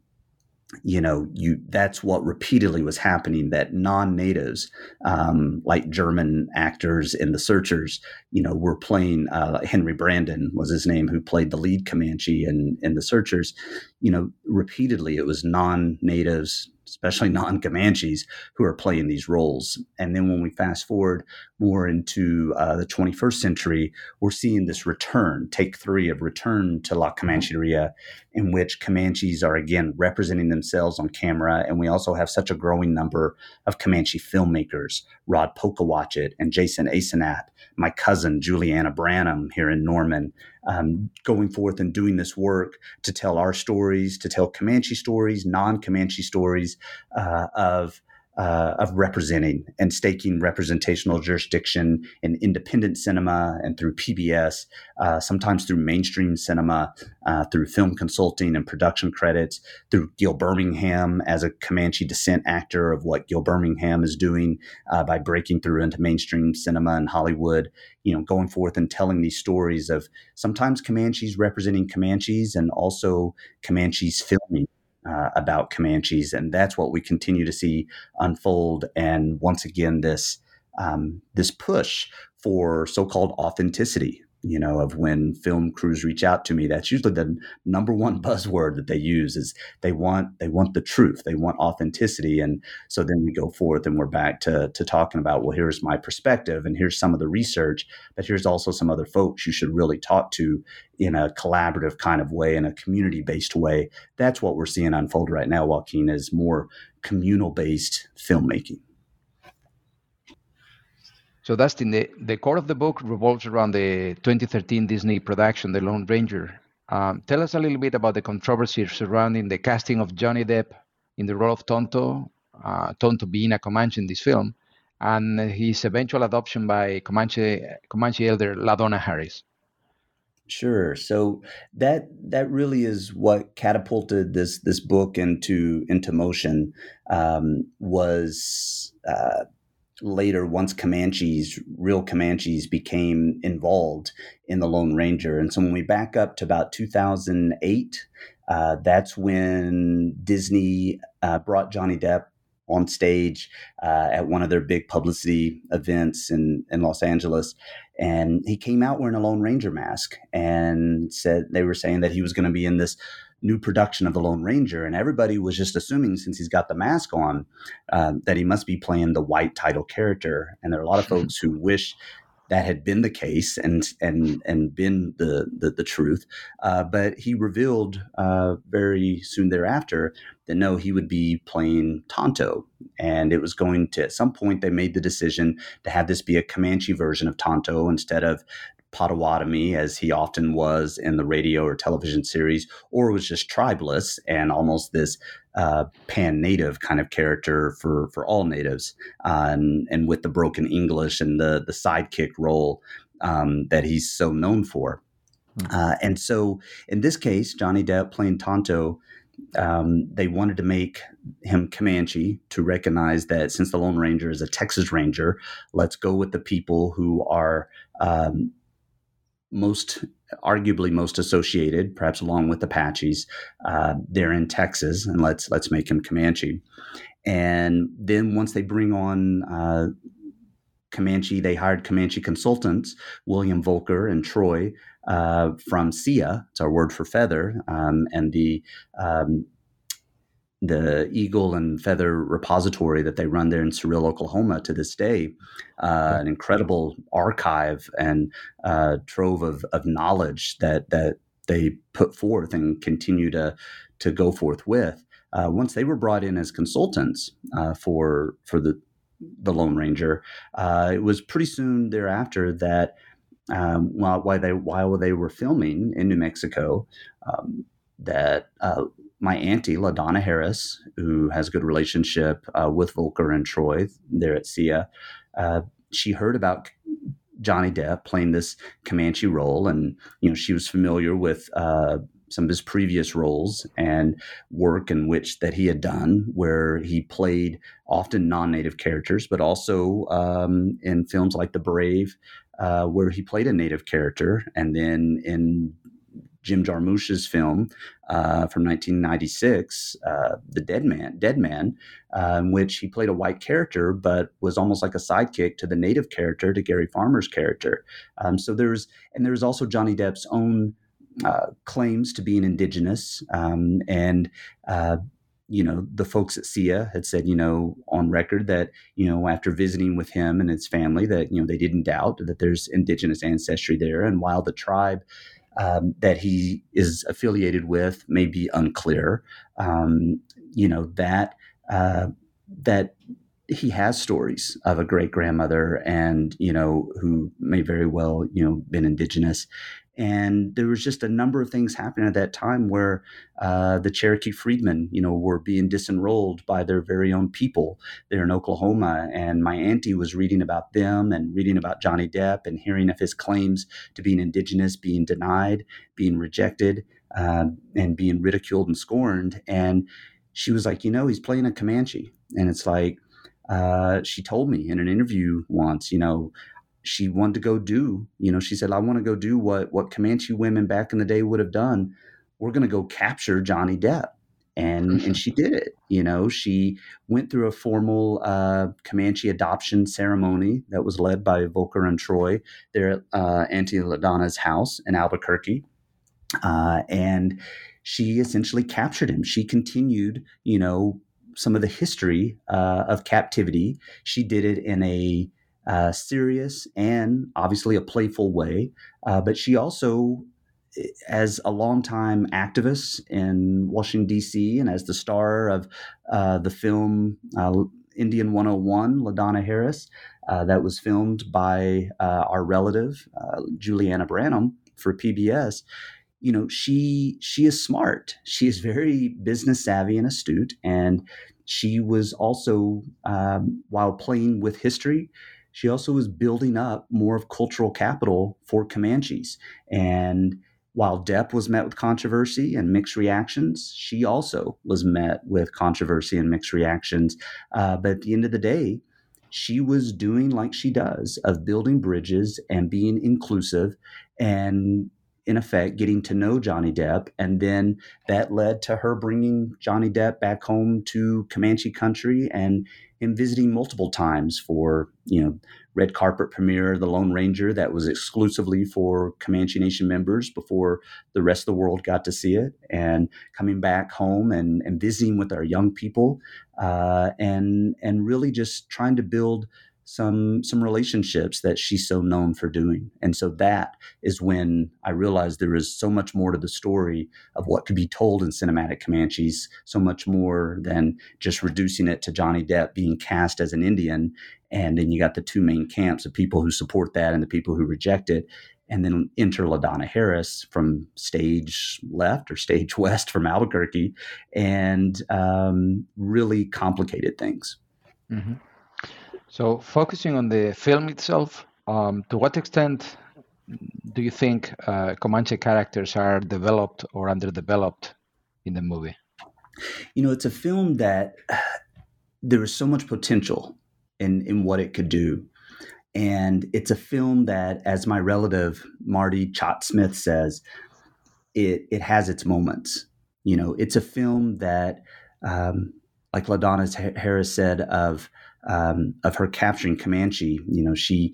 you know, you that's what repeatedly was happening. That non-natives, um, like German actors in The Searchers, you know, were playing. Uh, Henry Brandon was his name, who played the lead Comanche in in The Searchers. You know, repeatedly it was non-natives, especially non Comanches, who are playing these roles. And then when we fast forward more into uh, the 21st century, we're seeing this return, take three of return to La Comancheria, in which Comanches are again representing themselves on camera. And we also have such a growing number of Comanche filmmakers, Rod Pocowatchit and Jason Asenap, my cousin Julianna Brannum here in Norman, um, going forth and doing this work to tell our stories, to tell Comanche stories, non Comanche stories uh, of uh, of representing and staking representational jurisdiction in independent cinema and through PBS, uh, sometimes through mainstream cinema, uh, through film consulting and production credits, through Gil Birmingham as a Comanche descent actor of what Gil Birmingham is doing uh, by breaking through into mainstream cinema and Hollywood, you know, going forth and telling these stories of sometimes Comanches representing Comanches and also Comanches filming uh, about Comanches, and that's what we continue to see unfold. And once again, this um, this push for so-called authenticity you know, of when film crews reach out to me. That's usually the number one buzzword that they use is they want they want the truth, they want authenticity, and so then we go forth and we're back to to talking about well, here's my perspective and here's some of the research, but here's also some other folks you should really talk to in a collaborative kind of way, in a community based way. That's what we're seeing unfold right now, Joaquin, is more communal based filmmaking. So, Dustin, the, the core of the book revolves around the 2013 Disney production, The Lone Ranger. Um, tell us a little bit about the controversy surrounding the casting of Johnny Depp in the role of Tonto, uh, Tonto being a Comanche in this film, and his eventual adoption by Comanche, Comanche elder LaDonna Harris. Sure. So that that really is what catapulted this this book into into motion. Um, was uh, later once Comanches, real Comanches, became involved in the Lone Ranger. And so when we back up to about 2008, uh, that's when Disney uh, brought Johnny Depp on stage uh, at one of their big publicity events in, in Los Angeles. And he came out wearing a Lone Ranger mask and said they were saying that he was going to be in this new production of the Lone Ranger, and everybody was just assuming since he's got the mask on uh, that he must be playing the white title character. And there are a lot of folks who wish that had been the case and and and been the the, the truth. Uh, but he revealed uh, very soon thereafter that no, he would be playing Tonto, and it was going to at some point they made the decision to have this be a Comanche version of Tonto instead of Potawatomi, as he often was in the radio or television series, or was just tribeless and almost this uh, pan native kind of character for, for all natives, uh, and, and with the broken English and the, the sidekick role um, that he's so known for. Mm-hmm. Uh, and so in this case, Johnny Depp playing Tonto. Um, they wanted to make him Comanche to recognize that since the Lone Ranger is a Texas Ranger, let's go with the people who are um, most arguably most associated, perhaps along with Apaches. Uh, they're in Texas, and let's let's make him Comanche. And then once they bring on uh, Comanche, they hired Comanche consultants, William Voelker and Troy uh, from SIA. It's our word for feather, um, and the um, the eagle and feather repository that they run there in Cyril, Oklahoma to this day. Uh, an incredible archive and uh, trove of, of knowledge that that they put forth and continue to to go forth with. Uh, once they were brought in as consultants uh, for for the the Lone Ranger, uh, it was pretty soon thereafter that um, while, while they while they were filming in New Mexico, um, that uh, my auntie, LaDonna Harris, who has a good relationship uh, with Voelker and Troy there at SIA, uh, she heard about Johnny Depp playing this Comanche role, and you know she was familiar with uh, some of his previous roles and work in which that he had done, where he played often non-native characters, but also um, in films like The Brave, uh, where he played a native character, and then in Jim Jarmusch's film uh, from 1996, uh, The Dead Man, Dead Man, uh, in which he played a white character, but was almost like a sidekick to the native character, to Gary Farmer's character. Um, so there's, and there's also Johnny Depp's own uh, claims to being indigenous, um, and uh, you know, the folks at SIA had said, you know, on record that, you know, after visiting with him and his family, that, you know, they didn't doubt that there's indigenous ancestry there. And while the tribe um, that he is affiliated with may be unclear. Um, you know that uh, that he has stories of a great grandmother and you know who may very well you know been indigenous and there was just a number of things happening at that time where uh, the Cherokee freedmen, you know, were being disenrolled by their very own people there in Oklahoma. And my auntie was reading about them and reading about Johnny Depp and hearing of his claims to being indigenous being denied, being rejected, uh, and being ridiculed and scorned. And she was like, you know, he's playing a Comanche. And it's like, uh, she told me in an interview once, you know, she wanted to go do, you know, she said, I want to go do what what Comanche women back in the day would have done. We're going to go capture Johnny Depp. and and she did it. You know, she went through a formal uh, Comanche adoption ceremony that was led by Voelker and Troy there at uh, Auntie LaDonna's house in Albuquerque, uh, and she essentially captured him. She continued, you know, some of the history uh, of captivity. She did it in a uh, serious and obviously a playful way, uh, but she also as a longtime activist in Washington, D.C., and as the star of uh, the film uh, Indian 101, LaDonna Harris, uh, that was filmed by uh, our relative, Julianna Brannum, for PBS. You know, she she is smart. She is very business savvy and astute, and she was also, um, while playing with history, she also was building up more of cultural capital for Comanches. And while Depp was met with controversy and mixed reactions, she also was met with controversy and mixed reactions. Uh, but at the end of the day, she was doing like she does of building bridges and being inclusive and in effect getting to know Johnny Depp and then that led to her bringing Johnny Depp back home to Comanche country and him visiting multiple times for you know red carpet premiere the Lone Ranger that was exclusively for Comanche Nation members before the rest of the world got to see it, and coming back home and, and visiting with our young people, uh, and and really just trying to build some some relationships that she's so known for doing. And so that is when I realized there is so much more to the story of what could be told in cinematic Comanches, so much more than just reducing it to Johnny Depp being cast as an Indian. And then you got the two main camps of people who support that and the people who reject it. And then enter LaDonna Harris from stage left or stage west from Albuquerque and um, really complicated things. Mm-hmm. So, focusing on the film itself, um, to what extent do you think uh, Comanche characters are developed or underdeveloped in the movie? You know, it's a film that there is so much potential in in what it could do, and it's a film that, as my relative Marty Chot Smith says, it it has its moments. You know, it's a film that, um, like LaDonna Harris said, of um, of her capturing Comanche. You know, she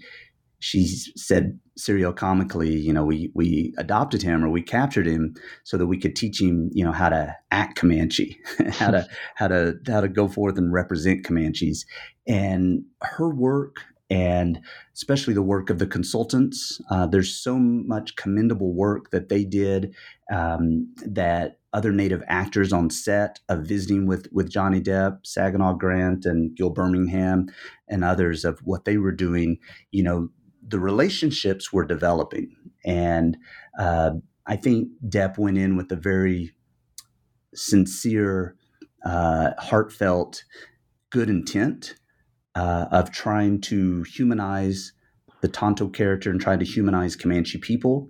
she said serial comically, you know, we we adopted him or we captured him so that we could teach him, you know, how to act Comanche, how to how to how to go forth and represent Comanches. And her work and especially the work of the consultants. Uh, there's so much commendable work that they did um, that other Native actors on set of visiting with with Johnny Depp, Saginaw Grant, and Gil Birmingham, and others of what they were doing. You know, the relationships were developing, and uh, I think Depp went in with a very sincere, uh, heartfelt, good intent uh, of trying to humanize the Tonto character and trying to humanize Comanche people.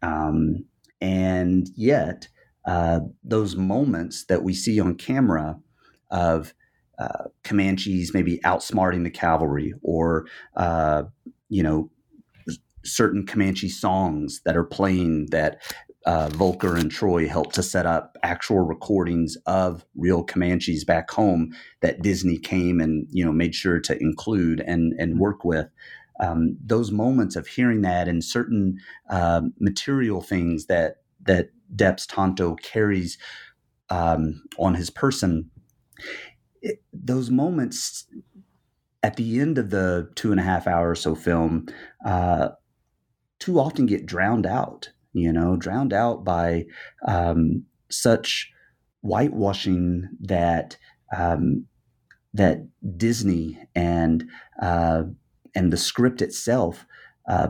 Um, and yet, uh, those moments that we see on camera of uh, Comanches maybe outsmarting the cavalry or, uh, you know, certain Comanche songs that are playing that uh, Voelker and Troy helped to set up actual recordings of real Comanches back home that Disney came and you know made sure to include and and work with. Um, those moments of hearing that and certain uh, material things that that Depp's Tonto carries um, on his person, it, those moments at the end of the two and a half hour or so film uh, too often get drowned out you know, drowned out by um, such whitewashing that um, that Disney and uh, and the script itself uh,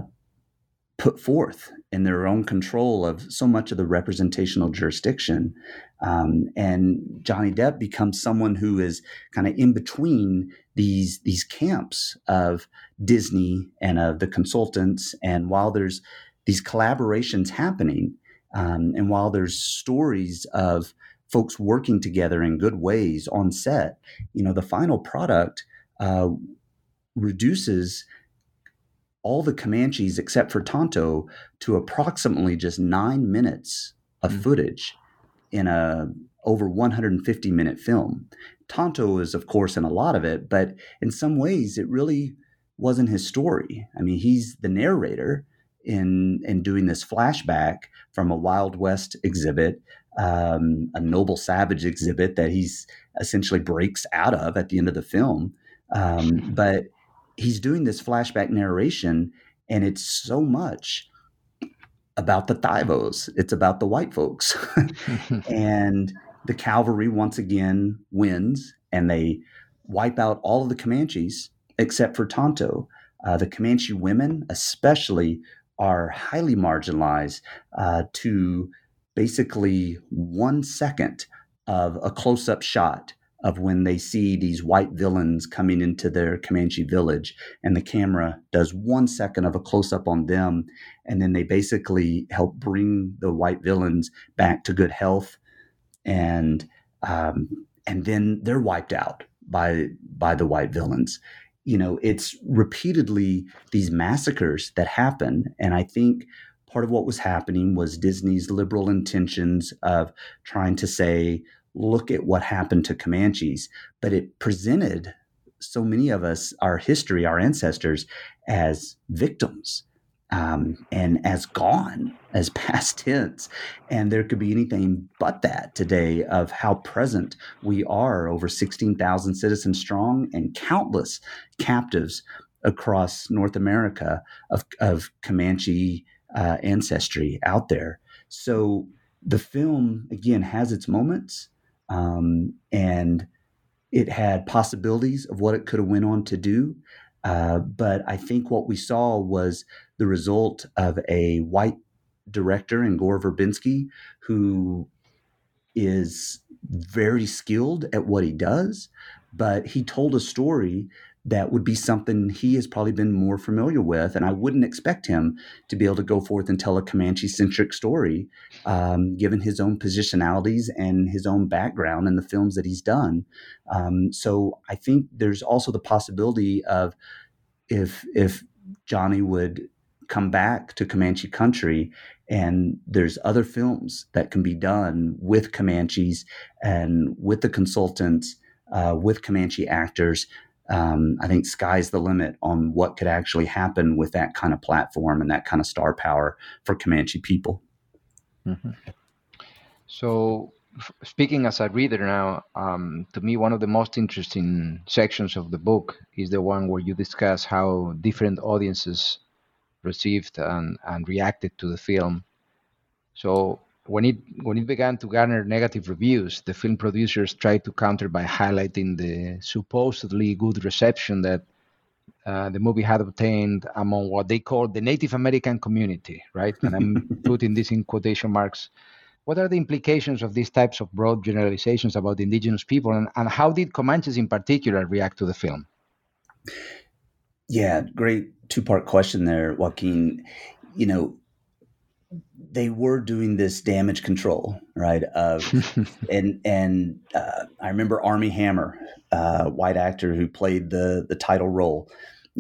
put forth in their own control of so much of the representational jurisdiction. Um, and Johnny Depp becomes someone who is kind of in between these these camps of Disney and of the consultants. And while there's these collaborations happening. Um, and while there's stories of folks working together in good ways on set, you know, the final product uh, reduces all the Comanches except for Tonto to approximately just nine minutes of mm-hmm. footage. in a over 150 minute film. Tonto is, of course, in a lot of it, but in some ways, it really wasn't his story. I mean, he's the narrator in in doing this flashback from a Wild West exhibit, um, a Noble Savage exhibit that he's essentially breaks out of at the end of the film. Um, but he's doing this flashback narration, and it's so much about the Thivos. It's about the white folks, and the cavalry once again wins, and they wipe out all of the Comanches except for Tonto. Uh, the Comanche women, especially, are highly marginalized uh, to basically one second of a close up shot of when they see these white villains coming into their Comanche village, and the camera does one second of a close up on them, and then they basically help bring the white villains back to good health, and um, and then they're wiped out by by the white villains. You know, it's repeatedly these massacres that happen, and I think part of what was happening was Disney's liberal intentions of trying to say, look at what happened to Comanches, but it presented so many of us, our history, our ancestors, as victims um, and as gone, as past tense. And there could be anything but that today of how present we are over 16,000 citizens strong and countless captives across North America of, of Comanche uh, ancestry out there. So the film, again, has its moments um, and it had possibilities of what it could have went on to do. Uh, but I think what we saw was the result of a white director in Gore Verbinski who is very skilled at what he does, but he told a story that would be something he has probably been more familiar with. And I wouldn't expect him to be able to go forth and tell a Comanche centric story, um, given his own positionalities and his own background and the films that he's done. Um, so I think there's also the possibility of if if Johnny would come back to Comanche country and there's other films that can be done with Comanches and with the consultants, uh, with Comanche actors um, I think sky's the limit on what could actually happen with that kind of platform and that kind of star power for Comanche people. Mm-hmm. So, f- speaking as a reader now, um, to me, one of the most interesting sections of the book is the one where you discuss how different audiences received and, and reacted to the film. So, when it when it began to garner negative reviews, the film producers tried to counter by highlighting the supposedly good reception that uh, the movie had obtained among what they called the Native American community, right? And I'm putting this in quotation marks. What are the implications of these types of broad generalizations about indigenous people, and, and how did Comanches in particular react to the film? Yeah, great two part question there, Joaquin. You know, they were doing this damage control, right? Of and and uh, I remember Armie Hammer, uh, white actor who played the the title role,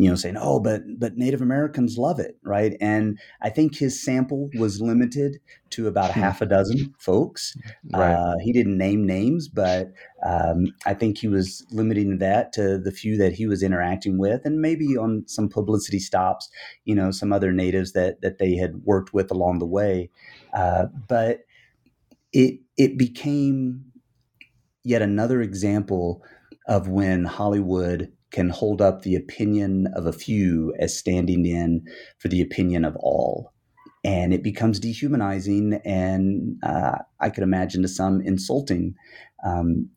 you know, saying, "Oh, but but Native Americans love it, right?" And I think his sample was limited to about hmm. half a dozen folks. Right. Uh, he didn't name names, but um, I think he was limiting that to the few that he was interacting with, and maybe on some publicity stops, you know, some other natives that that they had worked with along the way. Uh, but it it became yet another example of when Hollywood can hold up the opinion of a few as standing in for the opinion of all. And it becomes dehumanizing and uh, I could imagine to some insulting. Um,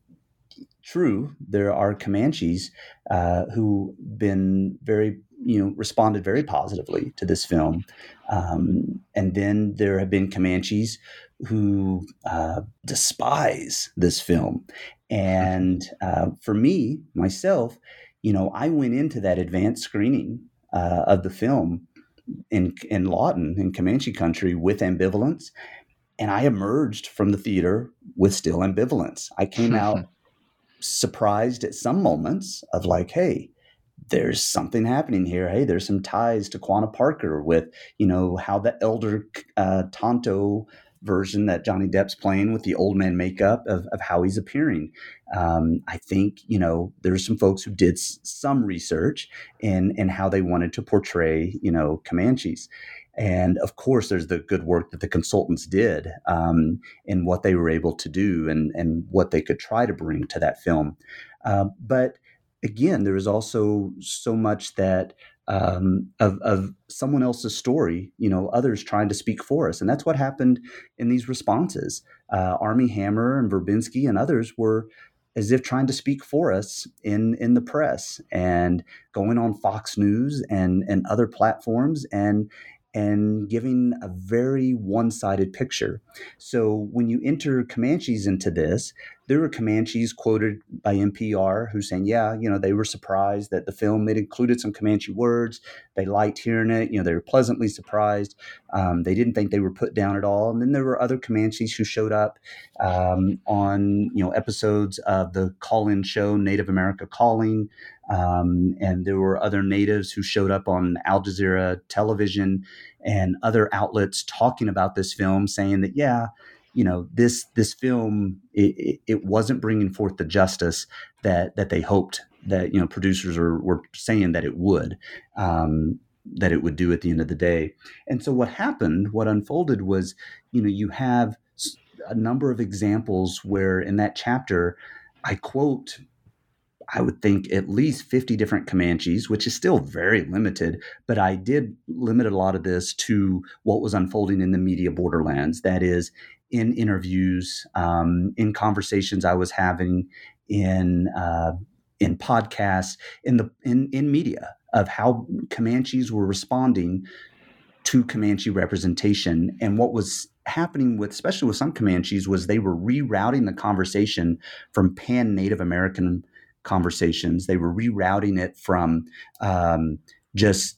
true, there are Comanches uh, who been very, you know, responded very positively to this film, um, and then there have been Comanches who uh, despise this film. And uh, for me, myself, you know, I went into that advanced screening uh, of the film in in Lawton in Comanche country with ambivalence, and I emerged from the theater with still ambivalence. I came out surprised at some moments of like, hey, there's something happening here. Hey, there's some ties to Quanah Parker with you know how the elder uh, Tonto version that Johnny Depp's playing with the old man makeup of, of how he's appearing. Um, I think you know there's some folks who did s- some research in in how they wanted to portray you know Comanches. And of course, there's the good work that the consultants did um, in what they were able to do and, and what they could try to bring to that film. Uh, but again, there is also so much that um, of, of someone else's story, you know, others trying to speak for us. And that's what happened in these responses. Uh, Armie Hammer and Verbinski and others were as if trying to speak for us in, in the press and going on Fox News and, and other platforms and and giving a very one sided picture. So when you enter Comanches into this, there were Comanches quoted by NPR who saying, yeah, you know, they were surprised that the film it included some Comanche words. They liked hearing it. You know, they were pleasantly surprised. Um, they didn't think they were put down at all. And then there were other Comanches who showed up um, on you know episodes of the call-in show Native America Calling, um, and there were other natives who showed up on Al Jazeera television and other outlets talking about this film, saying that yeah you know this this film it, it, wasn't bringing forth the justice that that they hoped that you know producers are, were saying that it would um, that it would do at the end of the day. And so what happened what unfolded was you know you have a number of examples where in that chapter i quote I would think at least 50 different Comanches, which is still very limited, but I did limit a lot of this to what was unfolding in the media borderlands. That is, in interviews, um, in conversations I was having, in uh, in podcasts, in the in in media of how Comanches were responding to Comanche representation, and what was happening with, especially with some Comanches, was they were rerouting the conversation from pan Native American conversations. They were rerouting it from um, just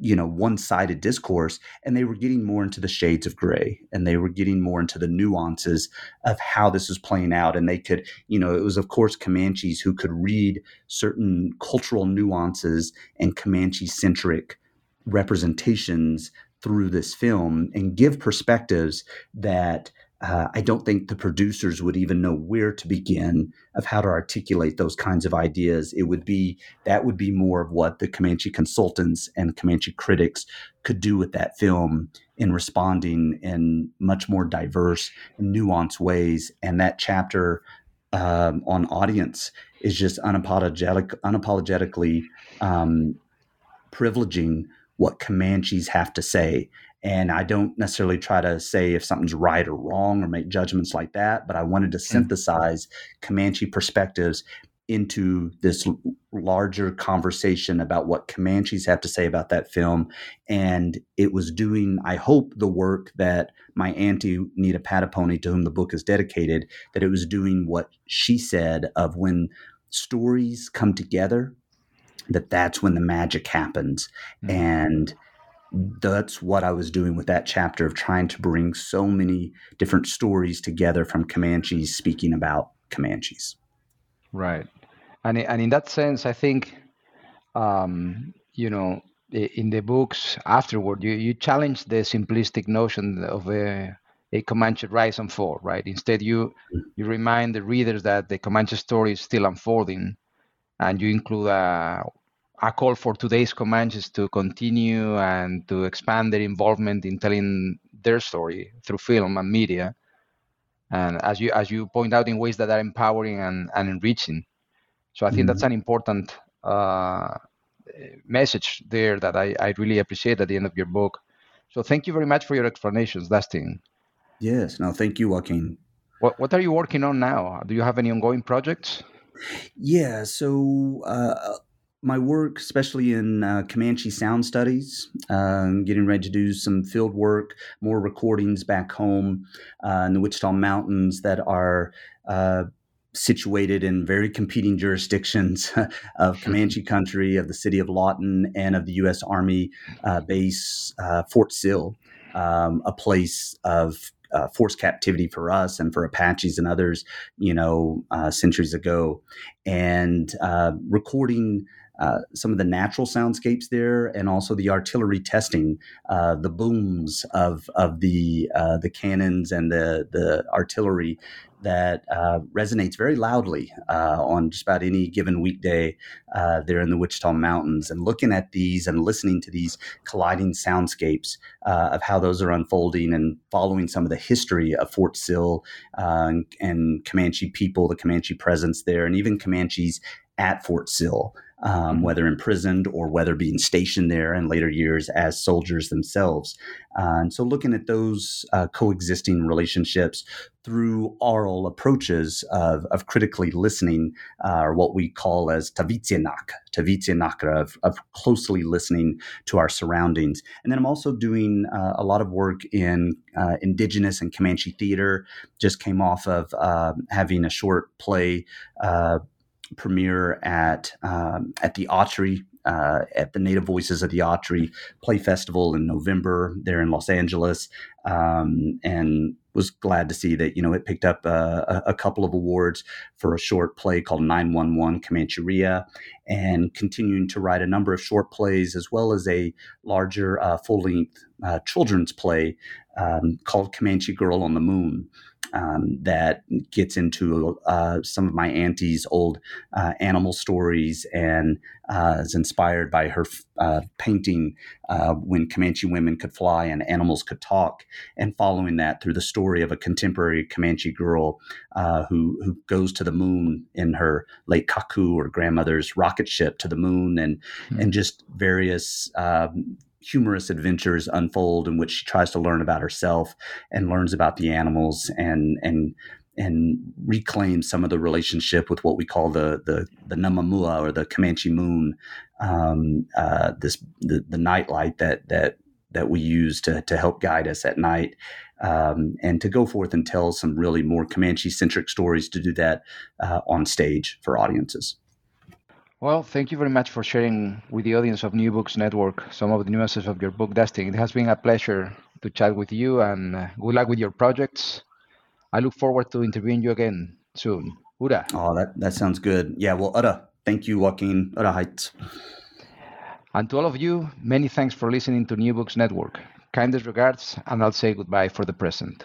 you know one-sided discourse and they were getting more into the shades of gray and they were getting more into the nuances of how this was playing out and they could you know it was of course comanches who could read certain cultural nuances and comanche centric representations through this film and give perspectives that uh, I don't think the producers would even know where to begin of how to articulate those kinds of ideas. It would be that would be more of what the Comanche consultants and Comanche critics could do with that film in responding in much more diverse nuanced ways. And that chapter um, on audience is just unapologetic, unapologetically um, privileging what Comanches have to say and I don't necessarily try to say if something's right or wrong or make judgments like that, but I wanted to mm. synthesize Comanche perspectives into this larger conversation about what Comanches have to say about that film. And it was doing, I hope, the work that my auntie, Nita Pahdopony, to whom the book is dedicated, that it was doing what she said of when stories come together, that that's when the magic happens. Mm-hmm. And that's what I was doing with that chapter of trying to bring so many different stories together from Comanches speaking about Comanches. Right. And, and in that sense, I think, um, you know, in the books afterward, you, you challenge the simplistic notion of a, a Comanche rise and fall, right? Instead, you, mm-hmm. you remind the readers that the Comanche story is still unfolding and you include a a call for today's Comanches to continue and to expand their involvement in telling their story through film and media. And as you as you point out, in ways that are empowering and, and enriching. So I think mm-hmm. that's an important uh, message there that I, I really appreciate at the end of your book. So thank you very much for your explanations, Dustin. Yes, no, thank you, Joaquin. What what are you working on now? Do you have any ongoing projects? Yeah, so uh, my work, especially in uh, Comanche sound studies, uh, getting ready to do some field work, more recordings back home uh, in the Wichita Mountains that are uh, situated in very competing jurisdictions of Comanche country, of the city of Lawton, and of the U.S. Army uh, base, uh, Fort Sill, um, a place of uh, forced captivity for us and for Apaches and others, you know, uh, centuries ago, and uh, recording uh, some of the natural soundscapes there, and also the artillery testing, uh, the booms of of the uh, the cannons and the the artillery that uh, resonates very loudly uh, on just about any given weekday there in the Wichita Mountains. And looking at these and listening to these colliding soundscapes of how those are unfolding and following some of the history of Fort Sill and, and Comanche people, the Comanche presence there, and even Comanches at Fort Sill um, mm-hmm. whether imprisoned or whether being stationed there in later years as soldiers themselves. Uh, and so, looking at those uh, coexisting relationships through oral approaches of, of critically listening, uh, or what we call as tavitienak, tavitienak, of, of closely listening to our surroundings. And then I'm also doing uh, a lot of work in uh, indigenous and Comanche theater. Just came off of uh, having a short play premiere at um, at the Autry uh, at the Native Voices of the Autry Play Festival in November there in Los Angeles, um, and was glad to see that you know it picked up uh, a, a, couple of awards for a short play called 911 Comancheria, and continuing to write a number of short plays as well as a larger uh, full length uh, children's play um, called Comanche Girl on the Moon um, that gets into uh, some of my auntie's old uh, animal stories and uh, is inspired by her uh, painting uh, when Comanche women could fly and animals could talk, and following that through the story of a contemporary Comanche girl uh, who who goes to the moon in her late kaku or grandmother's rocket ship to the moon, and mm-hmm. and just various. Um, humorous adventures unfold in which she tries to learn about herself and learns about the animals and and and reclaim some of the relationship with what we call the the the Namamua or the Comanche moon, um, uh, this the, the nightlight that that that we use to to help guide us at night, um, and to go forth and tell some really more Comanche centric stories. To do that uh, on stage for audiences. Well, thank you very much for sharing with the audience of New Books Network some of the nuances of your book, Dustin. It has been a pleasure to chat with you and uh, good luck with your projects. I look forward to interviewing you again soon. Ura. Oh, that, that sounds good. Yeah, well, Ura, thank you, Joaquin. Ura Heights. And to all of you, many thanks for listening to New Books Network. Kindest regards, and I'll say goodbye for the present.